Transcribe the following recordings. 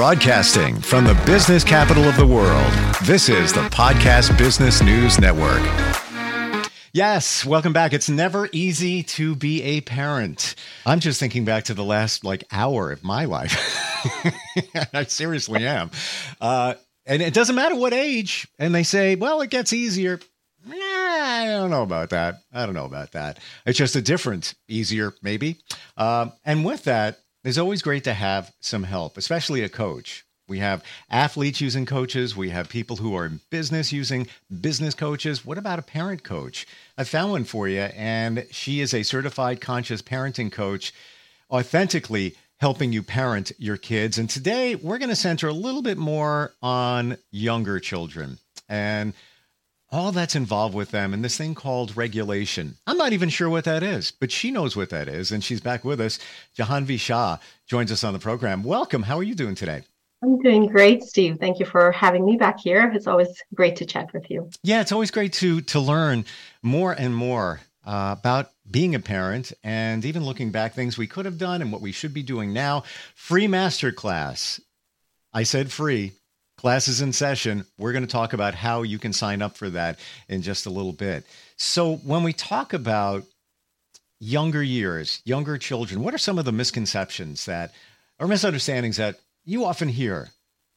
Broadcasting from the business capital of the world, this is the Podcast Business News Network. Yes, welcome back. It's never easy to be a parent. I'm just thinking back to the last like hour of my life. I seriously am. Uh, and it doesn't matter what age. And they say, well, it gets easier. I don't know about that. I don't know about that. It's just a different, easier, maybe. Um, and with that, it's always great to have some help, especially a coach. We have athletes using coaches. We have people who are in business using business coaches. What about a parent coach? I found one for you, and she is a certified conscious parenting coach, authentically helping you parent your kids. And today we're going to center a little bit more on younger children and all that's involved with them and this thing called regulation. I'm not even sure what that is, but she knows what that is. And she's back with us. Jahanvi Shah joins us on the program. Welcome. How are you doing today? I'm doing great, Steve. Thank you for having me back here. It's always great to chat with you. Yeah, it's always great to to learn more and more uh, about being a parent and even looking back things we could have done and what we should be doing now. Free masterclass. I said free. Class is in session. We're going to talk about how you can sign up for that in just a little bit. So, when we talk about younger years, younger children, what are some of the misconceptions that or misunderstandings that you often hear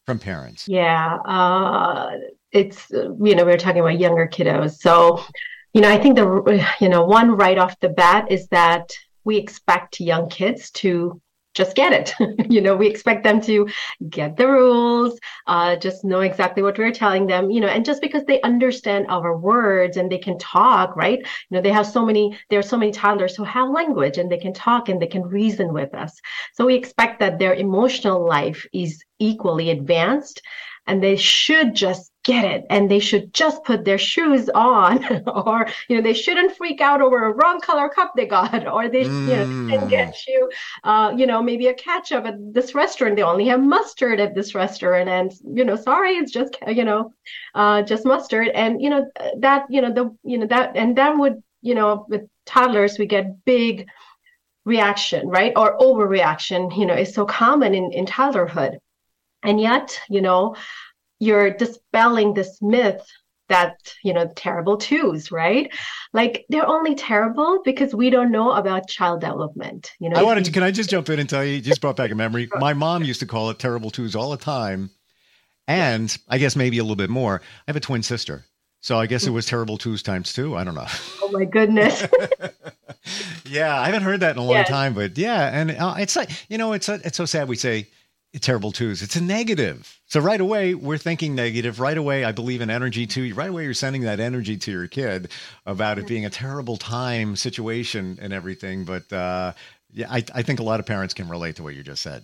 from parents? Yeah, uh, it's you know we are talking about younger kiddos, so you know I think the you know one right off the bat is that we expect young kids to just get it. you know, we expect them to get the rules, uh, just know exactly what we're telling them, you know, and just because they understand our words and they can talk, right? You know, they have so many, there are so many toddlers who have language and they can talk and they can reason with us. So we expect that their emotional life is equally advanced and they should just get it and they should just put their shoes on or you know they shouldn't freak out over a wrong color cup they got or they mm. you know can get mm. you uh, you know maybe a ketchup at this restaurant they only have mustard at this restaurant and you know sorry it's just you know uh, just mustard and you know that you know the you know that and that would you know with toddlers we get big reaction right or overreaction you know is so common in in toddlerhood and yet you know you're dispelling this myth that you know terrible twos right? Like they're only terrible because we don't know about child development you know? I wanted to can i just jump in and tell you just brought back a memory. My mom used to call it terrible twos all the time. And i guess maybe a little bit more. I have a twin sister. So i guess it was terrible twos times two. I don't know. Oh my goodness. Yeah i haven't heard that in a long yes. time but yeah and uh, it's like you know it's it's so sad we say terrible twos. It's a negative. So right away, we're thinking negative. Right away, I believe in energy too. Right away, you're sending that energy to your kid about it being a terrible time situation and everything. But uh, yeah, I, I think a lot of parents can relate to what you just said.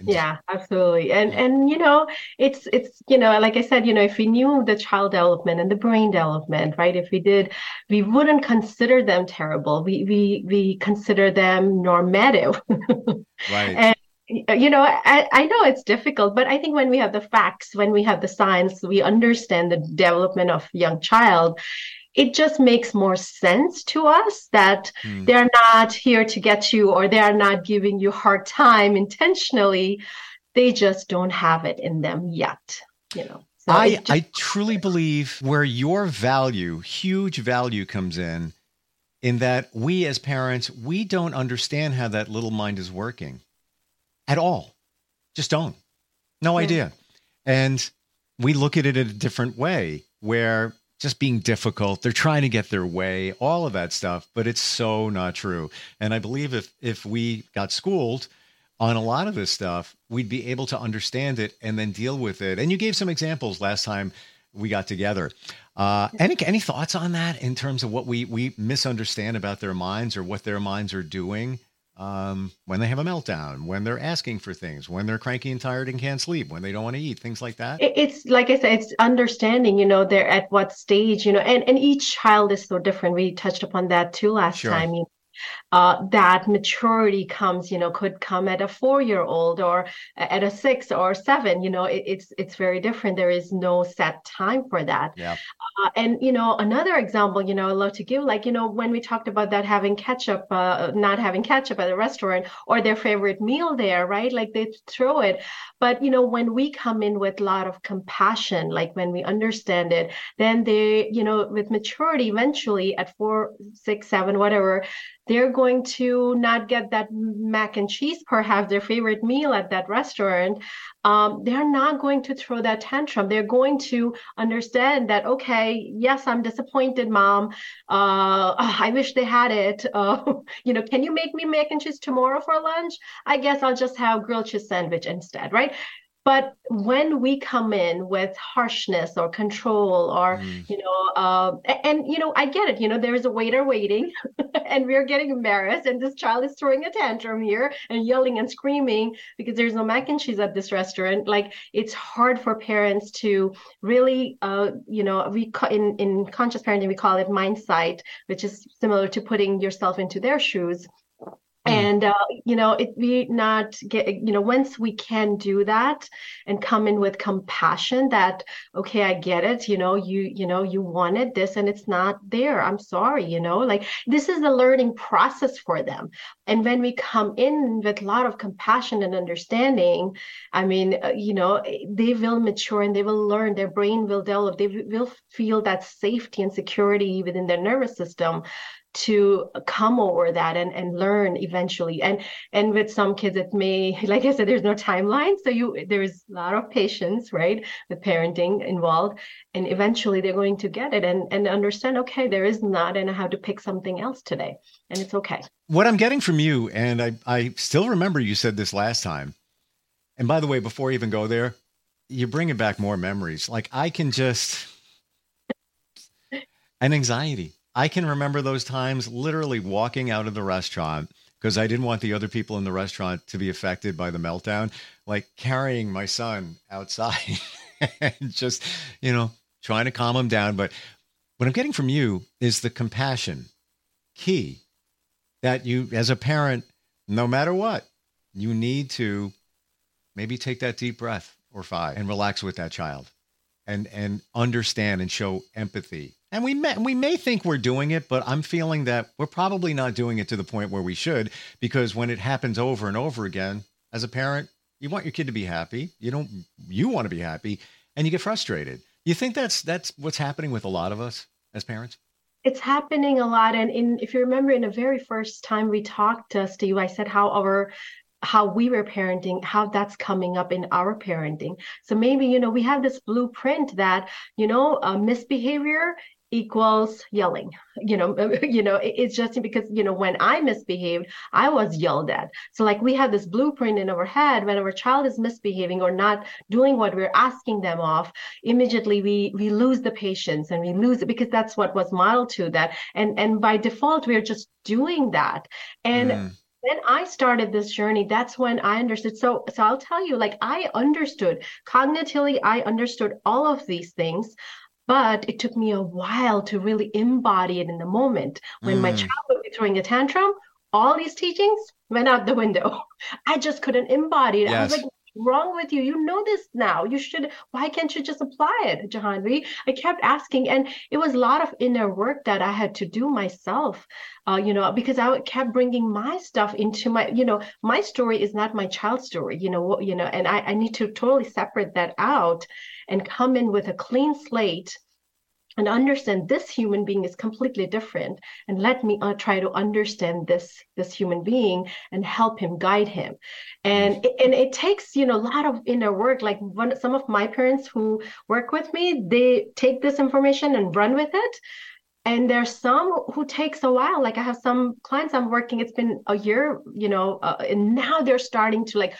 yeah absolutely and and you know it's it's you know like i said you know if we knew the child development and the brain development right if we did we wouldn't consider them terrible we we we consider them normative right and you know I, I know it's difficult but i think when we have the facts when we have the science we understand the development of young child it just makes more sense to us that mm. they're not here to get you or they are not giving you hard time intentionally. They just don't have it in them yet you know. So I, just- I truly believe where your value huge value comes in in that we as parents we don't understand how that little mind is working at all. Just don't. No yeah. idea. And we look at it in a different way where just being difficult, they're trying to get their way, all of that stuff, but it's so not true. And I believe if if we got schooled on a lot of this stuff, we'd be able to understand it and then deal with it. And you gave some examples last time we got together. Uh, any any thoughts on that in terms of what we we misunderstand about their minds or what their minds are doing um, when they have a meltdown, when they're asking for things, when they're cranky and tired and can't sleep, when they don't want to eat, things like that. It's like I said, it's understanding, you know, they're at what stage, you know, and, and each child is so different. We touched upon that too last sure. time. You uh, that maturity comes you know could come at a four year old or at a six or seven you know it, it's it's very different. There is no set time for that. Yeah. Uh, and you know another example you know i love to give like you know when we talked about that having ketchup uh, not having ketchup at a restaurant or their favorite meal there right? Like they throw it. But you know when we come in with a lot of compassion like when we understand it then they you know with maturity eventually at four six seven whatever they're going to not get that mac and cheese, perhaps their favorite meal at that restaurant. Um, they're not going to throw that tantrum. They're going to understand that, okay, yes, I'm disappointed, mom. Uh, I wish they had it. Uh, you know, can you make me mac and cheese tomorrow for lunch? I guess I'll just have grilled cheese sandwich instead, right? But when we come in with harshness or control or mm. you know uh, and you know i get it you know there's a waiter waiting and we're getting embarrassed and this child is throwing a tantrum here and yelling and screaming because there's no mac and cheese at this restaurant like it's hard for parents to really uh, you know we in in conscious parenting we call it mindsight which is similar to putting yourself into their shoes. And uh, you know it we not get you know once we can do that and come in with compassion that okay i get it you know you you know you wanted this and it's not there. I'm sorry you know like this is the learning process for them and when we come in with a lot of compassion and understanding i mean uh, you know they will mature and they will learn their brain will develop they will feel that safety and security within their nervous system to come over that and, and learn eventually. And and with some kids it may like i said there's no timeline. So you there's a lot of patience right with parenting involved and eventually they're going to get it and and understand okay there is not and i to pick something else today and it's okay. What i'm getting from you and i i still remember you said this last time and by the way before you even go there you're bringing back more memories. Like i can just an anxiety. I can remember those times literally walking out of the restaurant because I didn't want the other people in the restaurant to be affected by the meltdown, like carrying my son outside and just, you know, trying to calm him down. But what I'm getting from you is the compassion key that you, as a parent, no matter what, you need to maybe take that deep breath or five and relax with that child and and understand and show empathy and we may, we may think we're doing it, but I'm feeling that we're probably not doing it to the point where we should because when it happens over and over again, as a parent, you want your kid to be happy. You don't you want to be happy and you get frustrated. You think that's that's what's happening with a lot of us as parents? It's happening a lot. And in if you remember in the very first time we talked to Steve, I said how our how we were parenting, how that's coming up in our parenting. So maybe, you know, we have this blueprint that, you know, uh, misbehavior equals yelling. You know you know it's just because you know when i misbehaved i was yelled at. So like we have this blueprint in our head when our child is misbehaving or not doing what we're asking them of immediately we we lose the patience and we lose it because that's what was modeled to that. And and by default we're just doing that. And mm when I started this journey, that's when I understood. So, so I'll tell you, like I understood. Cognitively, I understood all of these things but it took me a while to really embody it in the moment. When mm. my child would be throwing a tantrum, all these teachings went out the window. I just couldn't embody it. Yes. I was like, wrong with you? You know this now. You should, why can't you just apply it, Jahanvi? I kept asking. And it was a lot of inner work that I had to do myself, uh, you know, because I kept bringing my stuff into my, you know, my story is not my child's story, you know, you know, and I, I need to totally separate that out and come in with a clean slate and understand this human being is completely different and let me uh, try to understand this this human being and help him guide him. And it, and it takes you know a lot of inner work. Like one some of my parents who work with me they take this information and run with it. And there's some who takes a while. Like i have some clients i'm working it's been a year you know uh, and now they're starting to like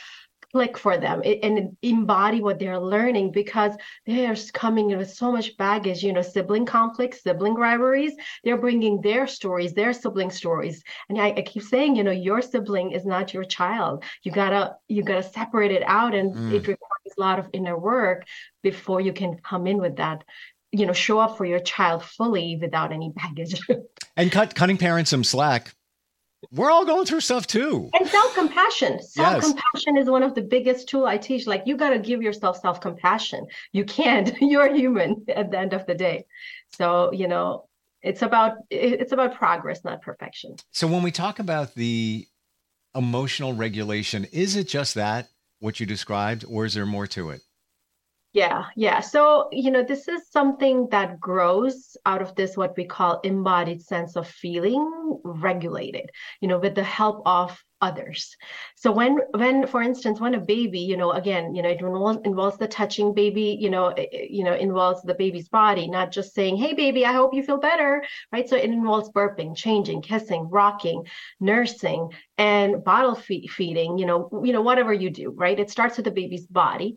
click for them and embody what they're learning because they're coming with so much baggage you know sibling conflicts sibling rivalries. They're bringing their stories their sibling stories. And I, I, keep saying you know your sibling is not your child. You gotta you gotta separate it out and mm. it requires a lot of inner work before you can come in with that you know show up for your child fully without any baggage. And cut, cutting parents some slack we're all going through stuff too. And self-compassion. Self-compassion yes. is one of the biggest tool I teach. Like you got to give yourself self-compassion. You can't. You're human at the end of the day. So, you know, it's about it's about progress, not perfection. So when we talk about the emotional regulation, is it just that what you described or is there more to it? Yeah, yeah. So, you know, this is something that grows out of this, what we call embodied sense of feeling regulated, you know, with the help of others. So when, when, for instance, when a baby, you know, again, you know, it involves, involves the touching baby, you know, it, you know, involves the baby's body, not just saying, Hey baby, I hope you feel better. Right. So it involves burping, changing, kissing, rocking, nursing and bottle feed, feeding, you know, you know, whatever you do, right. It starts with the baby's body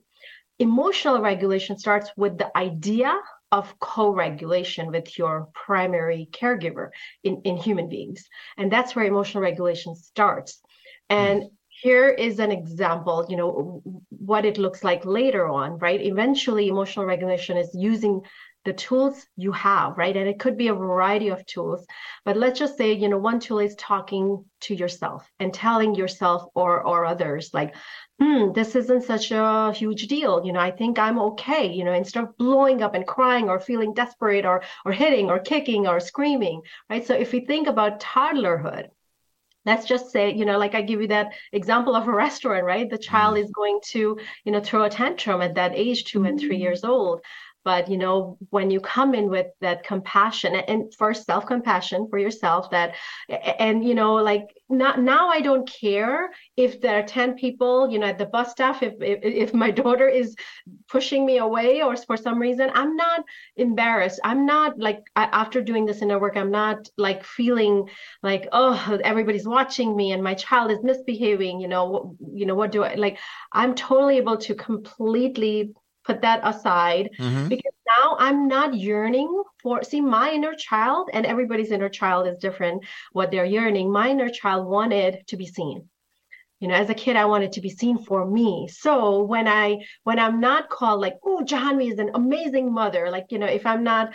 emotional regulation starts with the idea of co-regulation with your primary caregiver in, in human beings and that's where emotional regulation starts and mm. here is an example you know what it looks like later on right eventually emotional regulation is using the tools you have right and it could be a variety of tools but let's just say you know one tool is talking to yourself and telling yourself or or others like hmm, this isn't such a huge deal. You know, I think I'm okay. You know, instead of blowing up and crying or feeling desperate or or hitting or kicking or screaming, right? So if we think about toddlerhood, let's just say you know like i give you that example of a restaurant right the child mm-hmm. is going to you know throw a tantrum at that age two and three mm-hmm. years old but you know when you come in with that compassion and first self compassion for yourself that and you know like not now i don't care if there are 10 people you know at the bus stop if, if if my daughter is pushing me away or for some reason i'm not embarrassed. I'm not like after doing this inner work i'm not like feeling like oh everybody's watching me and my child is misbehaving you know you know what do i like i'm totally able to completely put that aside mm-hmm. because now I'm not yearning for see my inner child and everybody's inner child is different what they're yearning. My inner child wanted to be seen. You know, as a kid, I wanted to be seen for me. So when I when I'm not called like, oh, Jahanvi is an amazing mother, like, you know, if I'm not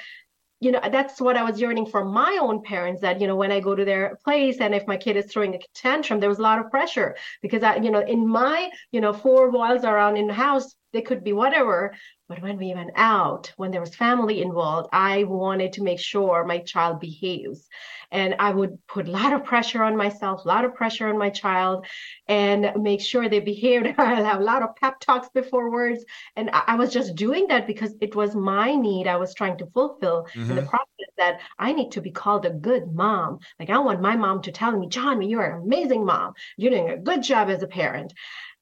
you know that's what i was yearning from my own parents that you know when i go to their place and if my kid is throwing a tantrum there was a lot of pressure because i you know in my you know four walls around in the house they could be whatever but when we went out when there was family involved i wanted to make sure my child behaves. And i would put a lot of pressure on myself a lot of pressure on my child and make sure they behaved. I'll have a lot of pep talks before words. And i was just doing that because it was my need i was trying to fulfill mm-hmm. in the process that i need to be called a good mom. Like i want my mom to tell me john you're an amazing mom. You're doing a good job as a parent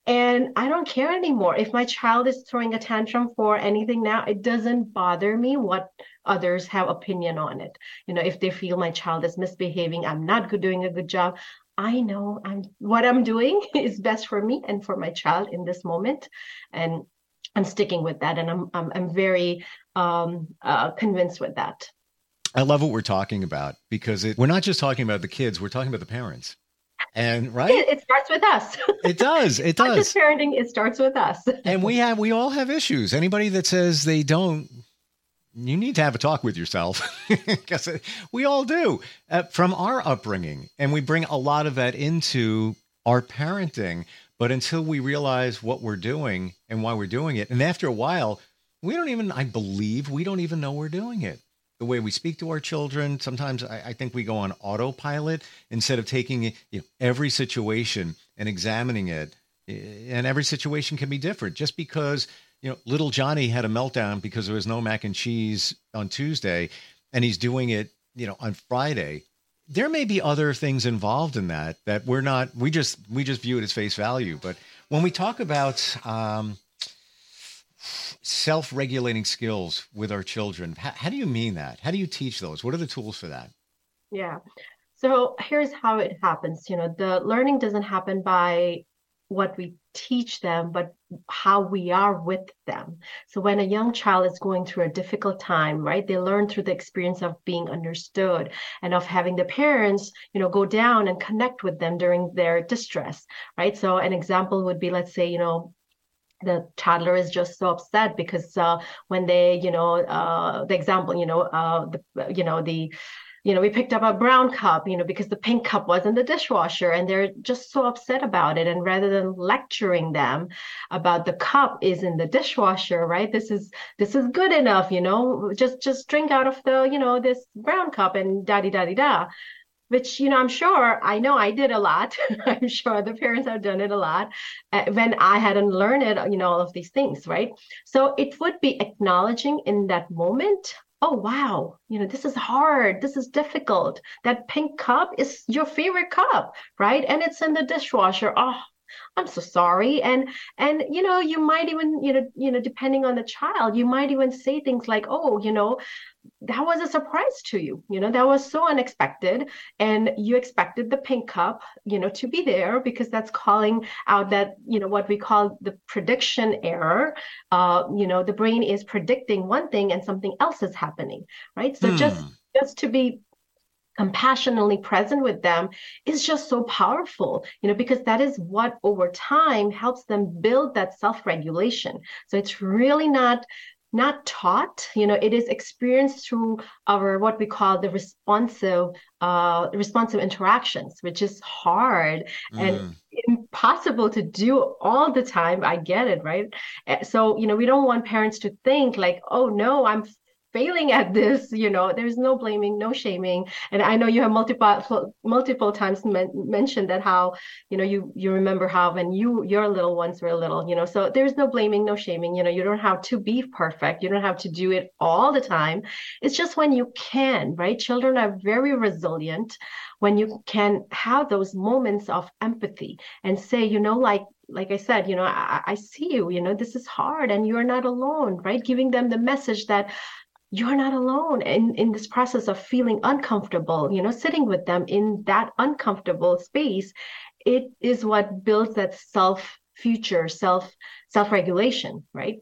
and I don't care anymore. If my child is throwing a tantrum for anything now, it doesn't bother me what others have opinion on it. You know, if they feel my child is misbehaving, I'm not good, doing a good job. I know I'm what I'm doing is best for me and for my child in this moment, and I'm sticking with that, and I'm I'm, I'm very um, uh, convinced with that. I love what we're talking about because it, we're not just talking about the kids; we're talking about the parents. And right, it, it starts with us. It does. It does. parenting. It starts with us. and we have, we all have issues. Anybody that says they don't, you need to have a talk with yourself because we all do uh, from our upbringing, and we bring a lot of that into our parenting. But until we realize what we're doing and why we're doing it, and after a while, we don't even, I believe, we don't even know we're doing it the way we speak to our children. Sometimes I, I think we go on autopilot instead of taking you know, every situation and examining it. And every situation can be different. Just because you know little Johnny had a meltdown because there was no mac and cheese on Tuesday, and he's doing it you know on Friday. There may be other things involved in that that we're not. We just we just view it as face value. But when we talk about um, self-regulating skills with our children. How, how, do you mean that? How do you teach those? What are the tools for that? Yeah. So here's how it happens you know the learning doesn't happen by what we teach them but how we are with them. So when a young child is going through a difficult time right they learn through the experience of being understood and of having the parents you know go down and connect with them during their distress right? So an example would be let's say you know the toddler is just so upset because uh, when they you know uh, the example you know uh, the you know the you know, we picked up a brown cup, you know, because the pink cup was in the dishwasher and they're just so upset about it. And rather than lecturing them about the cup is in the dishwasher, right? This is this is good enough, you know, just just drink out of the, you know, this brown cup and da di da di da. Which, you know, I'm sure I know I did a lot. I'm sure the parents have done it a lot uh, when I hadn't learned it, you know, all of these things, right? So it would be acknowledging in that moment oh wow you know this is hard this is difficult that pink cup is your favorite cup right and it's in the dishwasher oh i'm so sorry. And and you know you might even you know you know depending on the child you might even say things like oh you know that was a surprise to you. You know that was so unexpected. And you expected the pink cup you know to be there because that's calling out that you know what we call the prediction error. Uh you know the brain is predicting one thing and something else is happening. Right? So hmm. just just to be compassionately present with them is just so powerful you know because that is what over time helps them build that self-regulation. So it's really not not taught you know it is experienced through our what we call the responsive uh responsive interactions which is hard mm. and impossible to do all the time. I get it right? Eh, so you know we don't want parents to think like oh no i'm failing at this you know there's no blaming no shaming. And i know you have multiple multiple times men- mentioned that how you know you you remember how when you your little ones were little you know so there's no blaming no shaming. You know you don't have to be perfect. You don't have to do it all the time. It's just when you can right? Children are very resilient when you can have those moments of empathy and say you know like like I said, you know, I, I, see you, you know, this is hard and you're not alone, right? Giving them the message that you're not alone in, in this process of feeling uncomfortable, you know, sitting with them in that uncomfortable space. It is what builds that self future, self self regulation, right?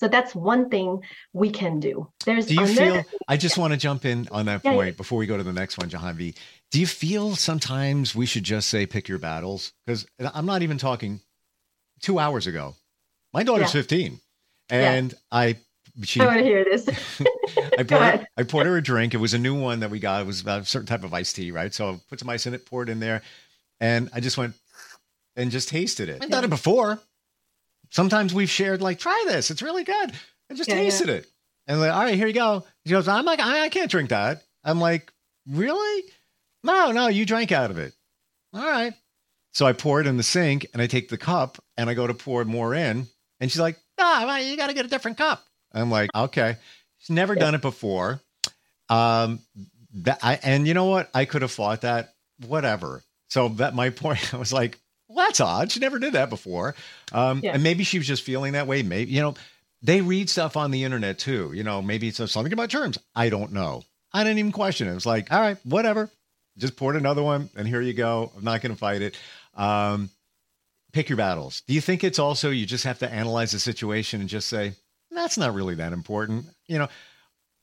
So that's one thing we can do. There's do you feel I just want to jump in on that point yeah, yeah. before we go to the next one, Jahanvi. Do you feel sometimes we should just say pick your battles? Because I'm not even talking two hours ago. My daughter's yeah. 15. And I she, I want to hear this. I, poured her, I poured her a drink. It was a new one that we got. It was a certain type of iced tea, right? So I put some ice in it, poured it in there, and I just went and just tasted it. I've done it before. Sometimes we've shared like, try this. It's really good. I just yeah, tasted yeah. it. And like, all right, here you go. She goes, I'm like, I, I can't drink that. I'm like, really? No, no, you drank out of it. All right. So I pour it in the sink and I take the cup and I go to pour more in. And she's like, ah, you got to get a different cup. I'm like, okay. She's never yeah. done it before. Um, that I, and you know what? I could have fought that, whatever. So that my point, I was like, well, that's odd. She never did that before. Um, yeah. and maybe she was just feeling that way. Maybe, you know, they read stuff on the internet too. You know, maybe it's something about germs. I don't know. I didn't even question it. It was like, all right, whatever. Just poured another one, and here you go. I'm not going to fight it. Um, pick your battles. Do you think it's also you just have to analyze the situation and just say, that's not really that important. You know,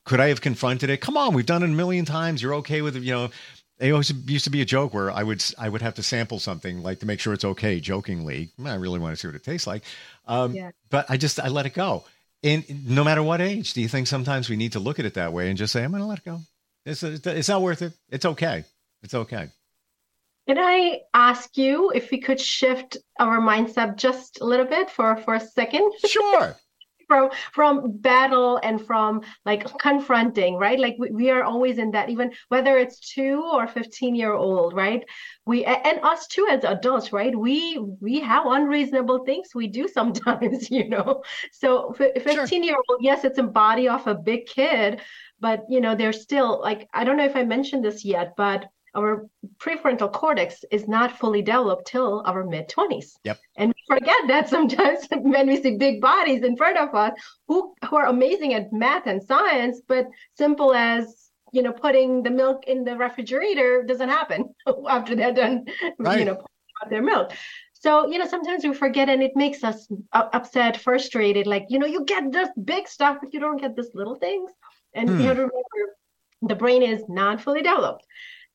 could I have confronted it? Come on, we've done it a million times. You're okay with it. You know, it always used to be a joke where I would I would have to sample something like to make sure it's okay, jokingly. I really want to see what it tastes like, um, yeah. but I just I let it go. And no matter what age, do you think sometimes we need to look at it that way and just say, I'm going to let it go. It's it's not worth it. It's okay. It's okay. Can I ask you if we could shift our mindset just a little bit for for a second? Sure from from battle and from like confronting right? Like we, we are always in that even whether it's two or 15 year old right? We and us too as adults right? We we have unreasonable things we do sometimes you know? So 15 sure. year old yes it's a body of a big kid but you know they're still like i don't know if i mentioned this yet but our prefrontal cortex is not fully developed till our mid 20s. Yep. And we forget that sometimes when we see big bodies in front of us who, who are amazing at math and science, but simple as you know putting the milk in the refrigerator doesn't happen after they're done right. you know out their milk so you know sometimes we forget and it makes us upset frustrated like you know you get this big stuff but you don't get this little things and hmm. you have to remember the brain is not fully developed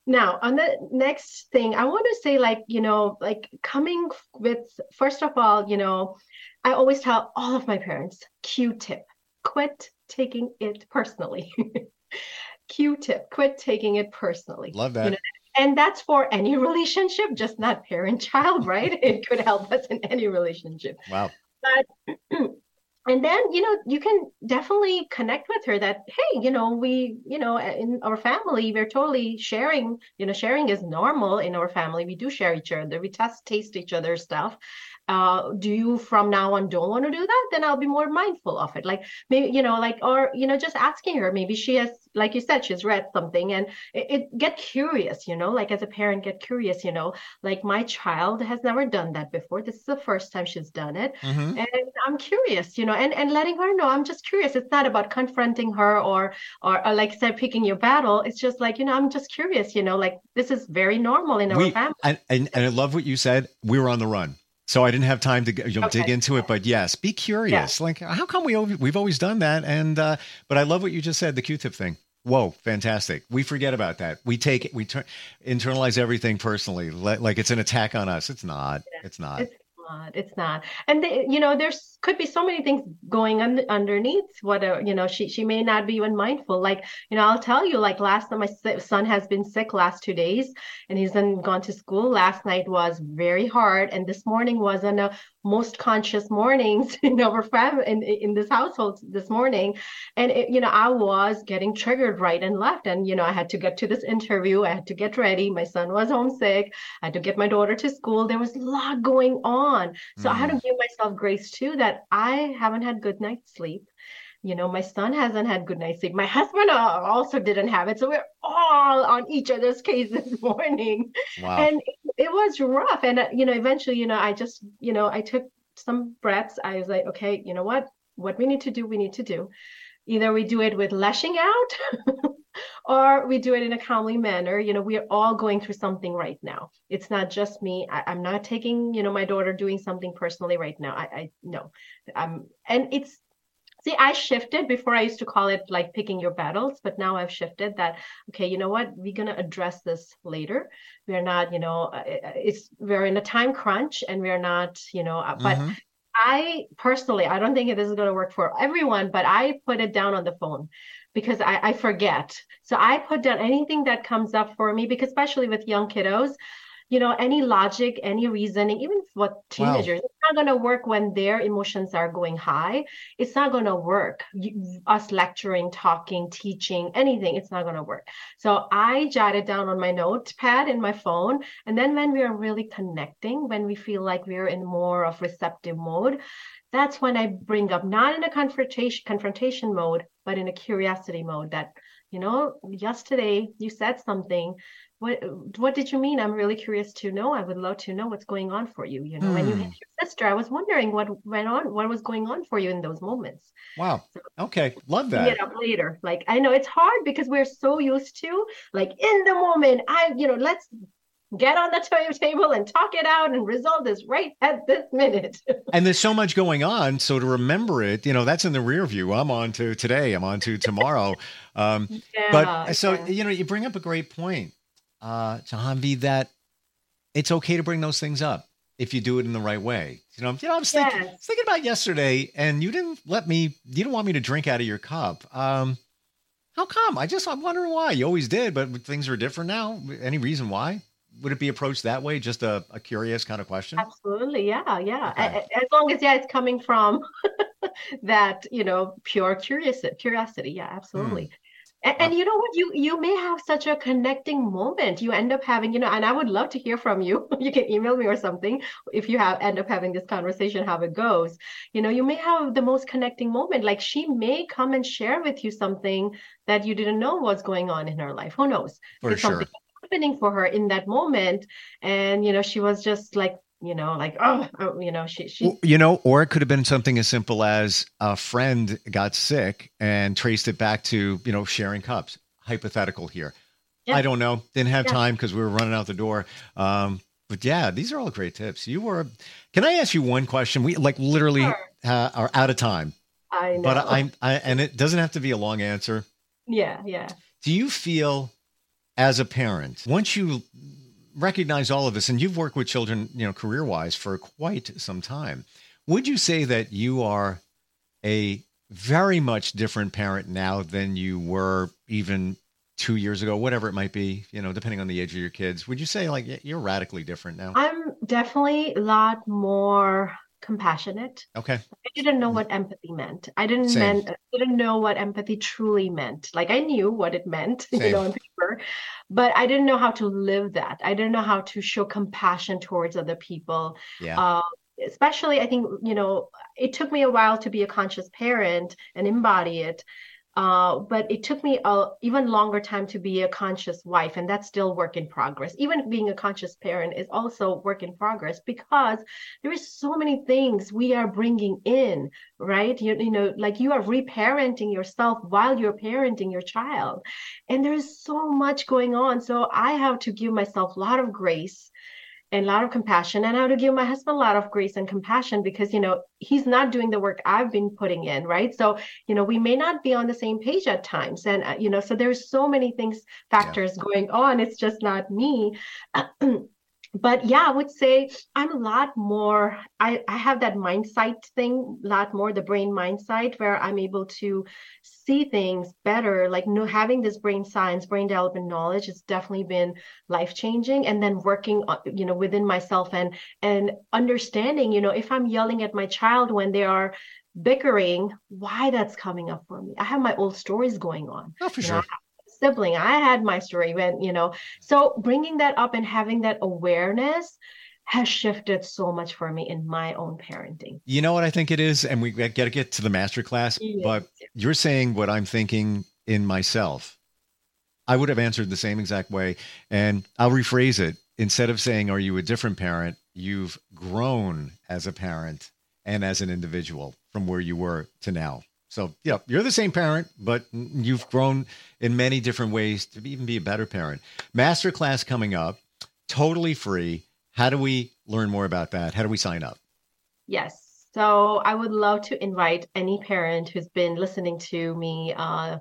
now, on the next thing, I want to say, like, you know, like coming with, first of all, you know, I always tell all of my parents Q tip, quit taking it personally. Q-tip. Quit taking it personally. Love that. You know, and that's for any relationship, just not parent-child, right? it could help us in any relationship. Wow. But and then you know you can definitely connect with her that hey you know we you know in our family we're totally sharing you know sharing is normal in our family. We do share each other. We test taste each other's stuff uh, do you from now on don't want to do that? Then i'll be more mindful of it. Like maybe you know like or you know just asking her. Maybe she has like you said she's read something and it, it, get curious you know like as a parent get curious you know like my child has never done that before. This is the first time she's done it. Mm-hmm. and i'm curious you know and and letting her know. I'm just curious. It's not about confronting her or or, or like said picking your battle. It's just like you know i'm just curious you know like this is very normal in our we, family. and, and, and i love what you said. We were on the run so I didn't have time to you know, okay. dig into it, but yes, be curious. Yeah. Like, how come we we've always done that? And uh, but I love what you just said, the Q-tip thing. Whoa, fantastic! We forget about that. We take it, we turn, internalize everything personally, like it's an attack on us. It's not. It's not. It's not. It's not. And they, you know, there's could be so many things going on underneath. What uh, you know, she she may not be even mindful. Like you know, I'll tell you. Like last time, my son has been sick last two days, and he's then gone to school. Last night was very hard, and this morning was on a most conscious mornings in our family in, in this household this morning. And it, you know i was getting triggered right and left. And you know i had to get to this interview. I had to get ready. My son was homesick. I had to get my daughter to school. There was a lot going on. So mm. i had to mm. give myself grace too that i haven't had good night's sleep you know my son hasn't had good night's sleep. My husband also didn't have it so we're all on each other's case this morning. Wow. and it, it was rough. And uh, you know eventually you know i just you know i took some breaths. I was like okay you know what? What we need to do we need to do. Either we do it with lashing out or we do it in a calmly manner. You know we're all going through something right now. It's not just me. I, am not taking you know my daughter doing something personally right now. I i no. Um and it's See, I shifted before I used to call it like picking your battles, but now I've shifted that, okay, you know what? We're going to address this later. We're not, you know, uh, uh, it's, we're in a time crunch and we're not, you know, uh, but mm-hmm. I personally, I don't think this is going to work for everyone, but I put it down on the phone because I, I forget. So I put down anything that comes up for me, because especially with young kiddos, you know any logic any reasoning even what teenagers wow. it's not going to work when their emotions are going high. It's not going to work. You, us lecturing talking teaching anything it's not going to work. So i jotted down on my notepad in my phone and then when we are really connecting when we feel like we're in more of receptive mode that's when i bring up not in a confrontation confrontation mode but in a curiosity mode that you know yesterday you said something what what did you mean i'm really curious to know i would love to know what's going on for you you know mm. when you hit hmm. your sister i was wondering what went on what was going on for you in those moments wow so, okay love that get up later like i know it's hard because we're so used to like in the moment i you know let's get on the table and talk it out and resolve this right at this minute. and there's so much going on. So to remember it, you know, that's in the rear view. I'm on to today, I'm on to tomorrow. Um, yeah, but so, yeah. you know, you bring up a great point uh, Jahanvi, that it's okay to bring those things up if you do it in the right way. You know, you know, I was thinking, yes. thinking about yesterday, and you didn't let me. You didn't want me to drink out of your cup. Um, how come? I just I'm wondering why. You always did, but things are different now. Any reason why? Would it be approached that way? Just a, a curious kind of question. Absolutely, yeah, yeah. Okay. As long as yeah, it's coming from that you know pure curiosity. Curiosity, yeah, absolutely. Hmm. And, and, uh, you know what? You you may have such a connecting moment. You end up having, you know, and I would love to hear from you. you can email me or something if you have end up having this conversation, how it goes. You know, you may have the most connecting moment. Like she may come and share with you something that you didn't know was going on in her life. Who knows? For it's sure. happening for her in that moment. And you know, she was just like you know, like, oh, oh, you know, she, she, you know, or it could have been something as simple as a friend got sick and traced it back to, you know, sharing cups. Hypothetical here. Yeah. I don't know. Didn't have yeah. time because we were running out the door. Um, but yeah, these are all great tips. You were, can I ask you one question? We like literally sure. uh, are out of time. I know. But I'm, I, and it doesn't have to be a long answer. Yeah. Yeah. Do you feel as a parent, once you recognize all of this, and you've worked with children, you know, career wise for quite some time. Would you say that you are a very much different parent now than you were even two years ago, whatever it might be, you know, depending on the age of your kids, would you say like you're radically different now? I'm definitely a lot more compassionate. Okay. I didn't know what empathy meant. I didn't meant, didn't know what empathy truly meant. Like I knew what it meant, Same. you know, on paper, but I didn't know how to live that. I didn't know how to show compassion towards other people. Yeah. Uh, especially, I think you know, it took me a while to be a conscious parent and embody it. Uh, but it took me a even longer time to be a conscious wife, and that's still work in progress. Even being a conscious parent is also work in progress because there is so many things we are bringing in, right? You, you know, like you are reparenting yourself while you're parenting your child, and there's so much going on. So I have to give myself a lot of grace and a lot of compassion. And how to give my husband a lot of grace and compassion because you know he's not doing the work i've been putting in right? So you know we may not be on the same page at times. And uh, you know so there's so many things factors yeah. going on. It's just not me. But yeah, I would say I'm a lot more, I, I have that mindset thing, a lot more the brain mindset where I'm able to see things better. Like know, having this brain science, brain development knowledge has definitely been life changing. And then working, you know, within myself and and understanding, you know, if I'm yelling at my child when they are bickering, why that's coming up for me. I have my old stories going on. Oh, for sure. Know, sibling. I had my story when, you know, so bringing that up and having that awareness has shifted so much for me in my own parenting. You know what I think it is? And we got to get to the master class, yes. but you're saying what I'm thinking in myself. I would have answered the same exact way. And I'll rephrase it. Instead of saying, Are you a different parent? You've grown as a parent and as an individual from where you were to now. So, yeah, you're the same parent, but you've grown in many different ways to even be a better parent. Masterclass coming up, totally free. How do we learn more about that? How do we sign up? Yes. So I would love to invite any parent who's been listening to me uh,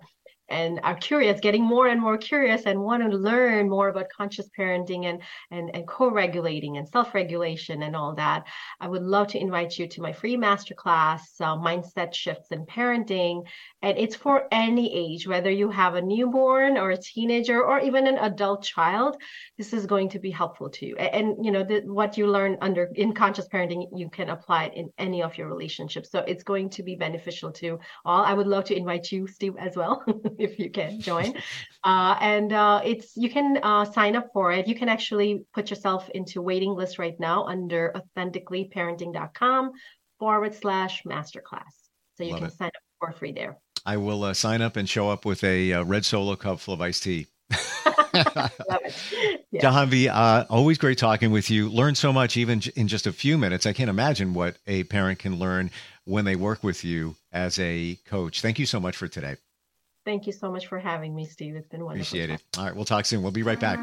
and are curious, getting more and more curious and want to learn more about conscious parenting and and, and co-regulating and self-regulation and all that, I would love to invite you to my free masterclass, uh, Mindset Shifts in Parenting. And it's for any age, whether you have a newborn or a teenager or even an adult child, this is going to be helpful to you. And, and you know, the, what you learn under in conscious parenting, you can apply it in any of your relationships. So it's going to be beneficial to all. I would love to invite you, Steve, as well. if you can join. Uh, and uh, it's you can uh, sign up for it. You can actually put yourself into waiting list right now under authenticallyparenting.com forward slash masterclass. So you Love can it. sign up for free there. I will uh, sign up and show up with a uh, red solo cup full of iced tea. yeah. Jahanvi, uh, always great talking with you. Learn so much even in just a few minutes. I can't imagine what a parent can learn when they work with you as a coach. Thank you so much for today. Thank you so much for having me, Steve. It's been wonderful. Appreciate it. All right, we'll talk soon. We'll be right back.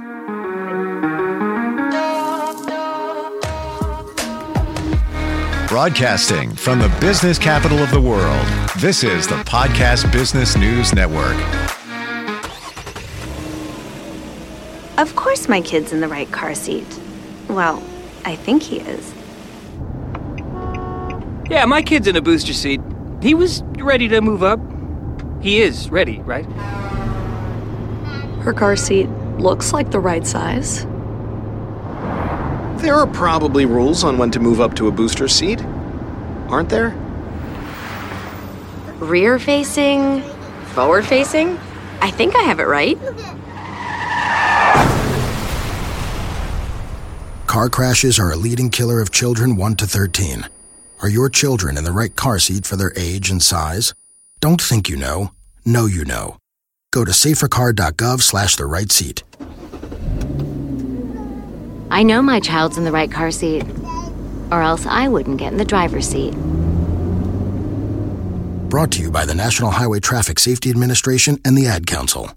Broadcasting from the business capital of the world, this is the Podcast Business News Network. Of course, my kid's in the right car seat. Well, I think he is. Yeah, my kid's in a booster seat. He was ready to move up. He is ready, right? Her car seat looks like the right size. There are probably rules on when to move up to a booster seat, aren't there? Rear facing, forward facing? I think I have it right. Car crashes are a leading killer of children 1 to 13. Are your children in the right car seat for their age and size? Don't think you know. Know you know. Go to safercar.gov slash the right seat. I know my child's in the right car seat, or else I wouldn't get in the driver's seat. Brought to you by the National Highway Traffic Safety Administration and the Ad Council.